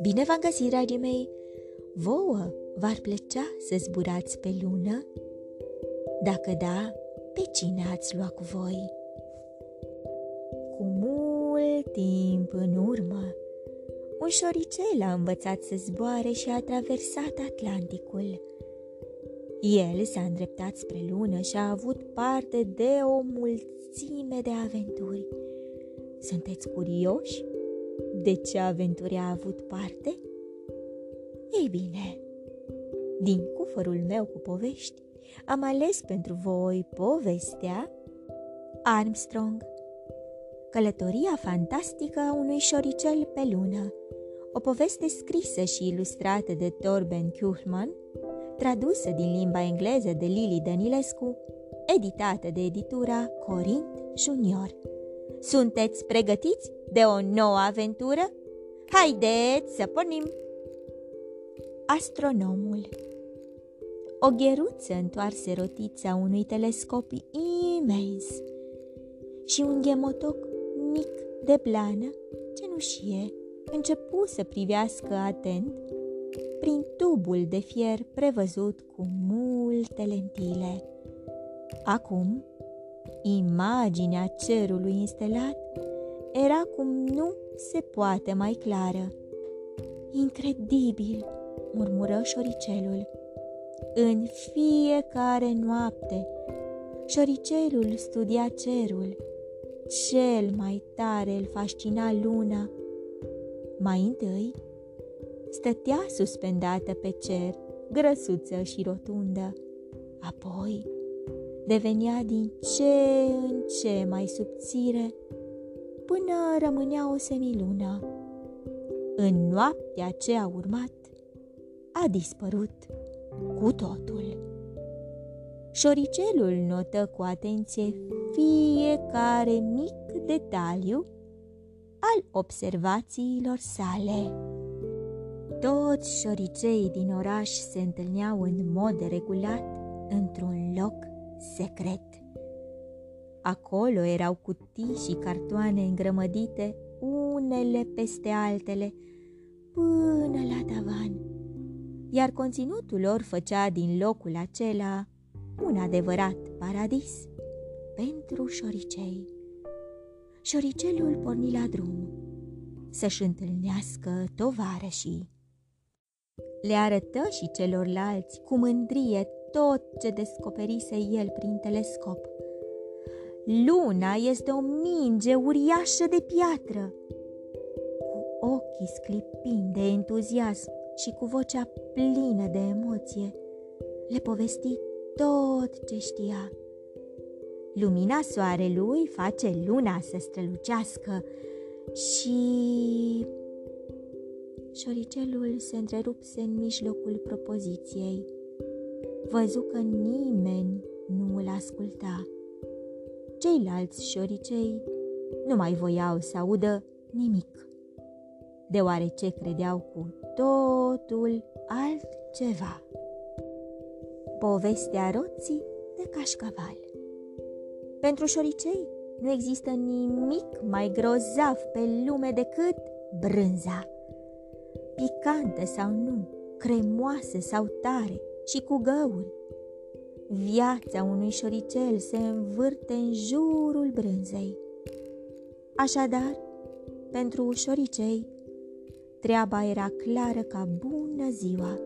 Bine v-am găsit, dragii mei! Vouă v-ar plăcea să zburați pe lună? Dacă da, pe cine ați luat cu voi? Cu mult timp în urmă, un șoricel a învățat să zboare și a traversat Atlanticul. El s-a îndreptat spre lună și a avut parte de o mulțime de aventuri. Sunteți curioși? De ce aventuri a avut parte? Ei bine, din cufărul meu cu povești, am ales pentru voi povestea Armstrong, călătoria fantastică a unui șoricel pe lună, o poveste scrisă și ilustrată de Torben Kuhlmann, tradusă din limba engleză de Lili Danilescu, editată de editura Corint Junior. Sunteți pregătiți de o nouă aventură? Haideți să pornim! Astronomul O gheruță întoarse rotița unui telescop imens și un ghemotoc mic de blană, cenușie, începu să privească atent prin tubul de fier prevăzut cu multe lentile. Acum, imaginea cerului instelat era cum nu se poate mai clară. Incredibil, murmură șoricelul. În fiecare noapte, șoricelul studia cerul. Cel mai tare îl fascina luna. Mai întâi, stătea suspendată pe cer, grăsuță și rotundă. Apoi, devenea din ce în ce mai subțire până rămânea o semilună. În noaptea ce a urmat, a dispărut cu totul. Șoricelul notă cu atenție fiecare mic detaliu al observațiilor sale. Toți șoricei din oraș se întâlneau în mod regulat într-un loc secret. Acolo erau cutii și cartoane îngrămădite unele peste altele până la tavan, iar conținutul lor făcea din locul acela un adevărat paradis pentru șoricei. Șoricelul porni la drum să-și întâlnească tovarășii. Le arătă și celorlalți cu mândrie tot ce descoperise el prin telescop. Luna este o minge uriașă de piatră. Cu ochii sclipind de entuziasm și cu vocea plină de emoție, le povesti tot ce știa. Lumina soarelui face luna să strălucească și... Șoricelul se întrerupse în mijlocul propoziției. Văzu că nimeni nu îl asculta. Ceilalți șoricei nu mai voiau să audă nimic, deoarece credeau cu totul altceva. Povestea roții de cașcaval Pentru șoricei nu există nimic mai grozav pe lume decât brânza. Picantă sau nu, cremoasă sau tare și cu găuri, Viața unui șoricel se învârte în jurul brânzei. Așadar, pentru șoricei, treaba era clară ca bună ziua.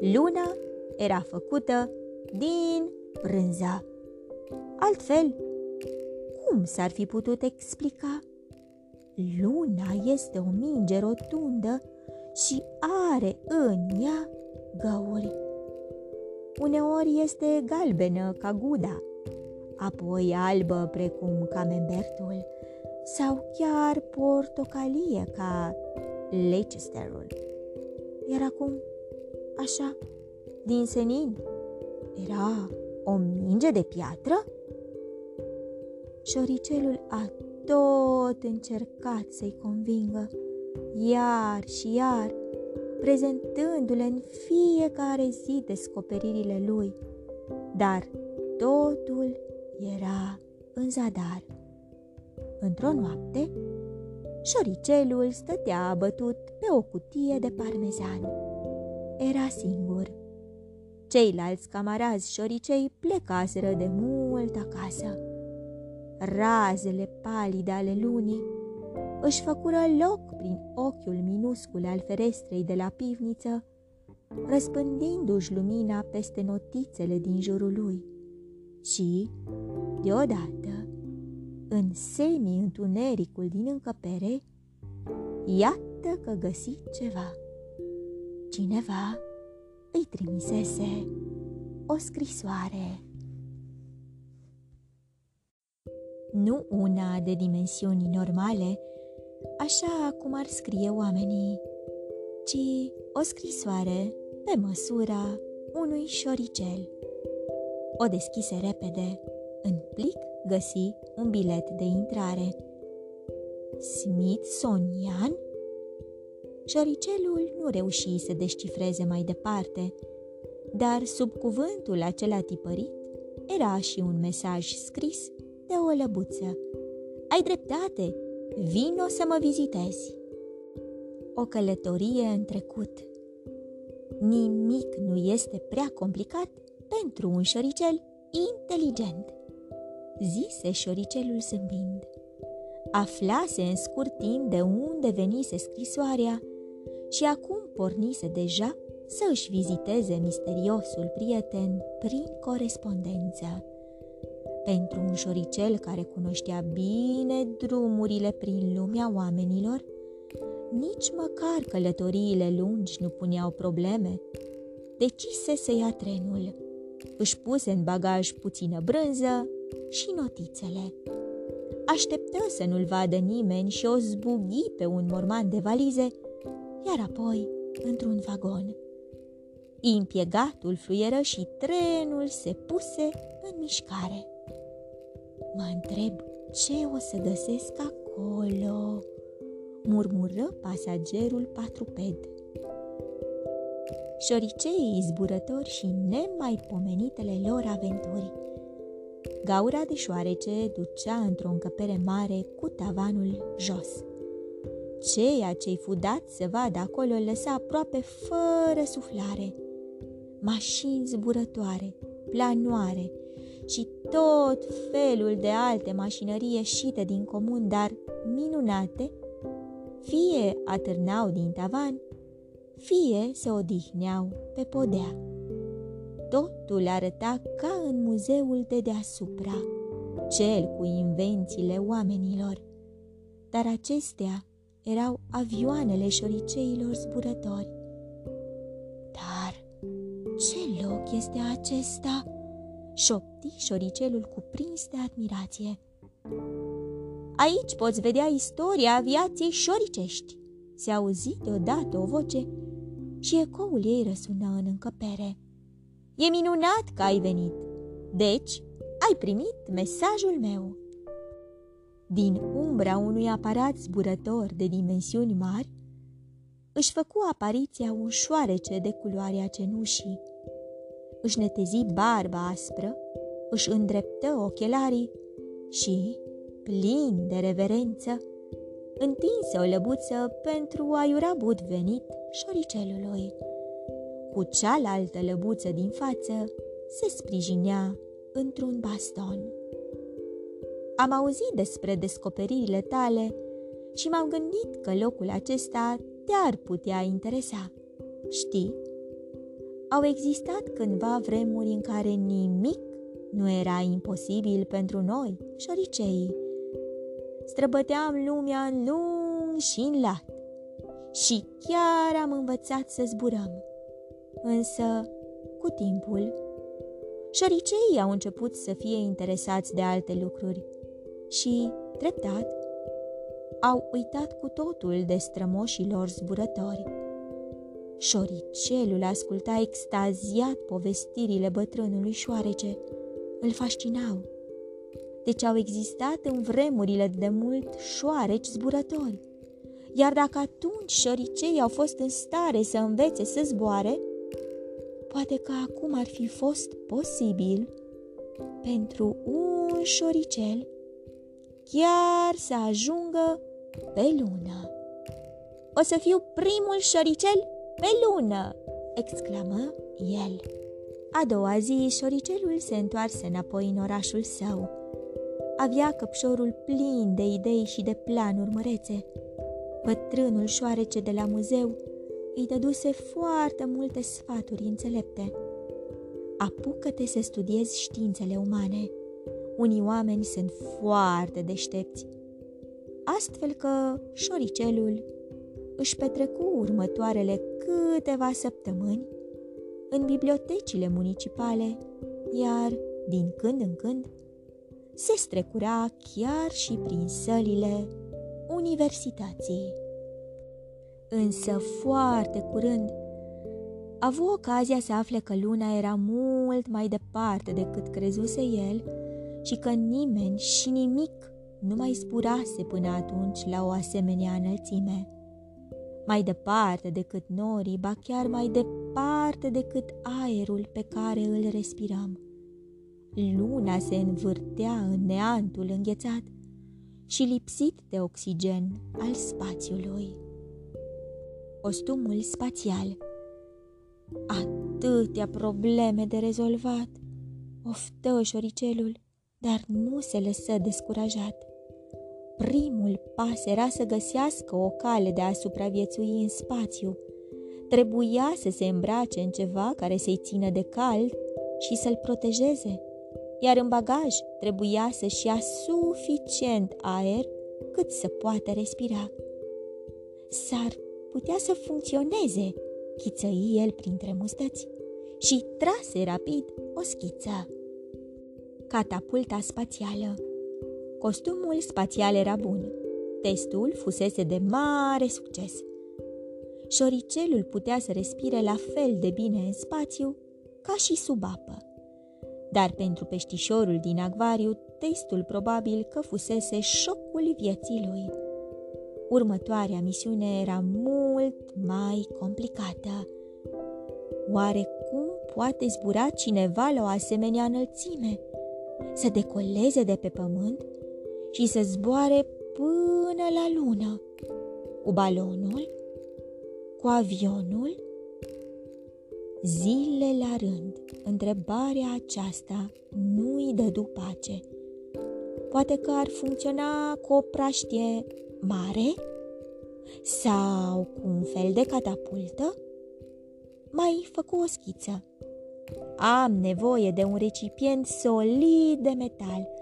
Luna era făcută din brânză. Altfel, cum s-ar fi putut explica? Luna este o minge rotundă și are în ea găuri. Uneori este galbenă ca guda, apoi albă precum camembertul sau chiar portocalie ca Leicesterul. Iar acum, așa, din senin, era o minge de piatră? Șoricelul a tot încercat să-i convingă, iar și iar, prezentându-le în fiecare zi descoperirile lui, dar totul era în zadar. într-o noapte, șoricelul stătea abătut pe o cutie de parmezan. Era singur. Ceilalți camarazi șoricei plecaseră de mult acasă. Razele palide ale lunii își făcură loc prin ochiul minuscul al ferestrei de la pivniță, răspândindu-și lumina peste notițele din jurul lui. Și, deodată, în semi-întunericul din încăpere, iată că găsi ceva. Cineva îi trimisese o scrisoare. Nu una de dimensiuni normale, așa cum ar scrie oamenii, ci o scrisoare pe măsura unui șoricel. O deschise repede. În plic găsi un bilet de intrare. Smithsonian? Șoricelul nu reuși să descifreze mai departe, dar sub cuvântul acela tipărit era și un mesaj scris de o lăbuță. Ai dreptate, vino să mă vizitezi. O călătorie în trecut. Nimic nu este prea complicat pentru un șoricel inteligent, zise șoricelul zâmbind. Aflase în scurt timp de unde venise scrisoarea și acum pornise deja să își viziteze misteriosul prieten prin corespondență. Pentru un șoricel care cunoștea bine drumurile prin lumea oamenilor, nici măcar călătoriile lungi nu puneau probleme. Decise să ia trenul. Își puse în bagaj puțină brânză și notițele. Așteptă să nu-l vadă nimeni și o zbughi pe un morman de valize, iar apoi într-un vagon. Impiegatul fluieră și trenul se puse în mișcare. Mă întreb ce o să găsesc acolo, murmură pasagerul patruped. Șoriceii zburători și nemaipomenitele lor aventuri. Gaura de șoarece ducea într-o încăpere mare cu tavanul jos. Ceea ce-i fudat să vadă acolo lăsa aproape fără suflare. Mașini zburătoare, planoare, și tot felul de alte mașinării ieșite din comun, dar minunate, fie atârnau din tavan, fie se odihneau pe podea. Totul arăta ca în muzeul de deasupra, cel cu invențiile oamenilor, dar acestea erau avioanele șoriceilor zburători. Dar ce loc este acesta? Șopti șoricelul cuprins de admirație. Aici poți vedea istoria aviației șoricești, se auzi deodată o voce și ecoul ei răsună în încăpere. E minunat că ai venit, deci ai primit mesajul meu. Din umbra unui aparat zburător de dimensiuni mari, își făcu apariția un șoarece de culoarea cenușii își netezi barba aspră, își îndreptă ochelarii și, plin de reverență, întinse o lăbuță pentru a iura bud venit șoricelului. Cu cealaltă lăbuță din față se sprijinea într-un baston. Am auzit despre descoperirile tale și m-am gândit că locul acesta te-ar putea interesa. Știi, au existat cândva vremuri în care nimic nu era imposibil pentru noi, șoriceii. Străbăteam lumea în lung și în lat și chiar am învățat să zburăm. Însă, cu timpul, șoriceii au început să fie interesați de alte lucruri și, treptat, au uitat cu totul de strămoșilor zburători. Șoricelul asculta extaziat povestirile bătrânului șoarece. Îl fascinau. Deci au existat în vremurile de mult șoareci zburători. Iar dacă atunci șoricei au fost în stare să învețe să zboare, poate că acum ar fi fost posibil pentru un șoricel chiar să ajungă pe lună. O să fiu primul șoricel pe lună!" exclamă el. A doua zi, șoricelul se întoarse înapoi în orașul său. Avea căpșorul plin de idei și de planuri mărețe. Bătrânul șoarece de la muzeu îi dăduse foarte multe sfaturi înțelepte. Apucă-te să studiezi științele umane. Unii oameni sunt foarte deștepți. Astfel că șoricelul își petrecu următoarele câteva săptămâni în bibliotecile municipale, iar, din când în când, se strecura chiar și prin sălile universității. Însă, foarte curând, a avut ocazia să afle că luna era mult mai departe decât crezuse el și că nimeni și nimic nu mai zburase până atunci la o asemenea înălțime. Mai departe decât norii, ba chiar mai departe decât aerul pe care îl respirăm. Luna se învârtea în neantul înghețat și lipsit de oxigen al spațiului. Costumul spațial Atâtea probleme de rezolvat, oftă șoricelul, dar nu se lăsă descurajat. Primul pas era să găsească o cale de a supraviețui în spațiu. Trebuia să se îmbrace în ceva care să-i țină de cald și să-l protejeze, iar în bagaj trebuia să-și ia suficient aer cât să poată respira. S-ar putea să funcționeze, chițăi el printre mustăți și trase rapid o schiță. Catapulta spațială Costumul spațial era bun. Testul fusese de mare succes. Șoricelul putea să respire la fel de bine în spațiu ca și sub apă. Dar pentru peștișorul din acvariu, testul probabil că fusese șocul vieții lui. Următoarea misiune era mult mai complicată. Oare cum poate zbura cineva la o asemenea înălțime? Să decoleze de pe pământ și să zboare până la lună. Cu balonul? Cu avionul? Zile la rând, întrebarea aceasta nu îi dădu pace. Poate că ar funcționa cu o praștie mare? Sau cu un fel de catapultă? Mai făcu o schiță. Am nevoie de un recipient solid de metal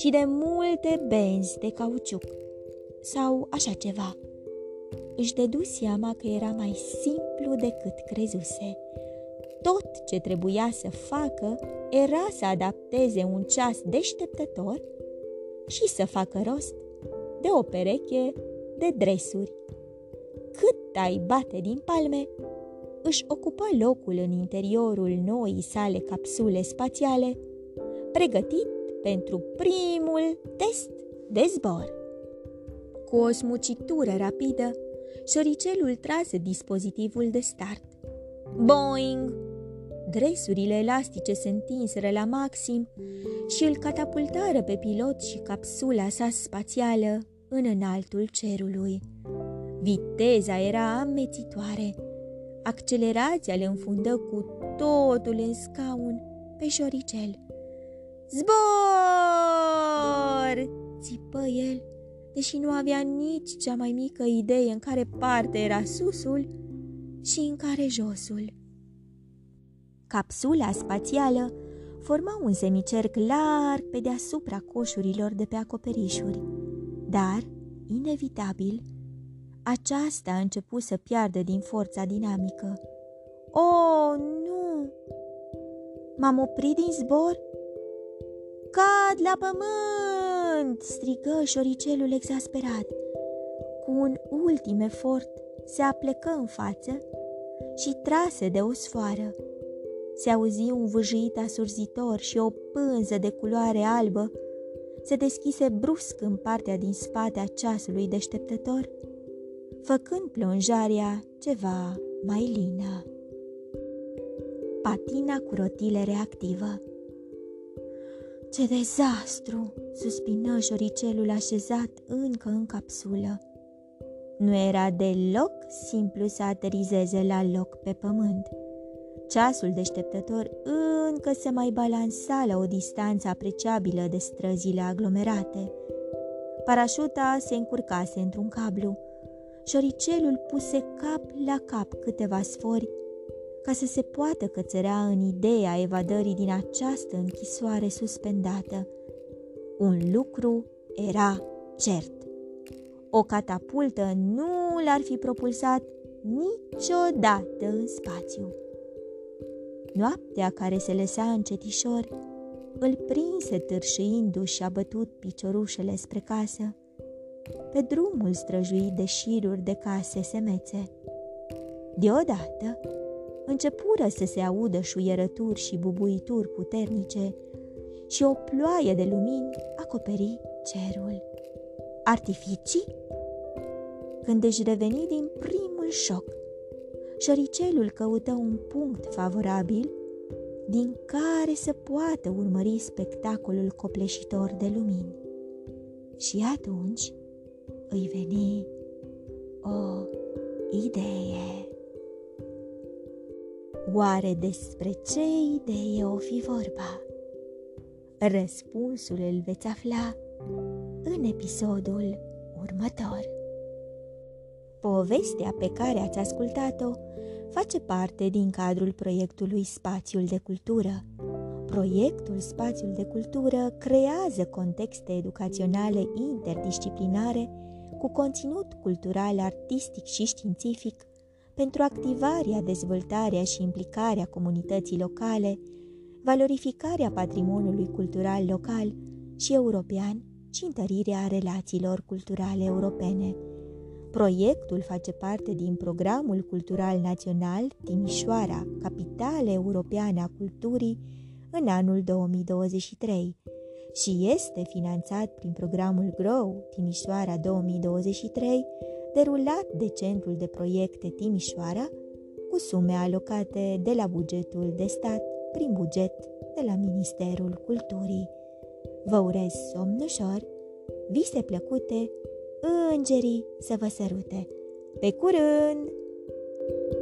și de multe benzi de cauciuc sau așa ceva. Își dădu seama că era mai simplu decât crezuse. Tot ce trebuia să facă era să adapteze un ceas deșteptător și să facă rost de o pereche de dresuri. Cât ai bate din palme, își ocupă locul în interiorul noii sale capsule spațiale, pregătit pentru primul test de zbor. Cu o smucitură rapidă, șoricelul trase dispozitivul de start. Boing! Dresurile elastice se întinseră la maxim și îl catapultară pe pilot și capsula sa spațială în înaltul cerului. Viteza era amețitoare. Accelerația le înfundă cu totul în scaun pe șoricel. Zbor! țipă el, deși nu avea nici cea mai mică idee în care parte era susul și în care josul. Capsula spațială forma un semicerc larg pe deasupra coșurilor de pe acoperișuri, dar, inevitabil, aceasta a început să piardă din forța dinamică. O, oh, nu! M-am oprit din zbor Cad la pământ!" strigă șoricelul exasperat. Cu un ultim efort se aplecă în față și trase de o sfoară. Se auzi un vâjit asurzitor și o pânză de culoare albă se deschise brusc în partea din spate a ceasului deșteptător, făcând plonjarea ceva mai lină. Patina cu rotile reactivă Ce dezastru! suspină șoricelul așezat încă în capsulă. Nu era deloc simplu să aterizeze la loc pe pământ. Ceasul deșteptător încă se mai balansa la o distanță apreciabilă de străzile aglomerate. Parașuta se încurcase într-un cablu. Șoricelul puse cap la cap câteva sfori ca să se poată cățărea în ideea evadării din această închisoare suspendată. Un lucru era cert. O catapultă nu l-ar fi propulsat niciodată în spațiu. Noaptea care se lăsa încetișor, îl prinse târșâindu-și abătut piciorușele spre casă, pe drumul străjuit de șiruri de case semețe. Deodată, începură să se audă șuierături și bubuituri puternice și o ploaie de lumini acoperi cerul. Artificii? Când își reveni din primul șoc, șoricelul căută un punct favorabil din care să poată urmări spectacolul copleșitor de lumini. Și atunci îi veni o idee. Oare despre ce idee o fi vorba? Răspunsul îl veți afla în episodul următor. Povestea pe care ați ascultat-o face parte din cadrul proiectului Spațiul de Cultură. Proiectul Spațiul de Cultură creează contexte educaționale interdisciplinare cu conținut cultural, artistic și științific pentru activarea, dezvoltarea și implicarea comunității locale, valorificarea patrimoniului cultural local și european și întărirea relațiilor culturale europene. Proiectul face parte din Programul Cultural Național Timișoara, Capitală Europeană a Culturii, în anul 2023 și este finanțat prin programul GROW Timișoara 2023 derulat de Centrul de Proiecte Timișoara cu sume alocate de la bugetul de stat prin buget de la Ministerul Culturii. Vă urez somn ușor, vise plăcute, îngerii să vă sărute. Pe curând! thank you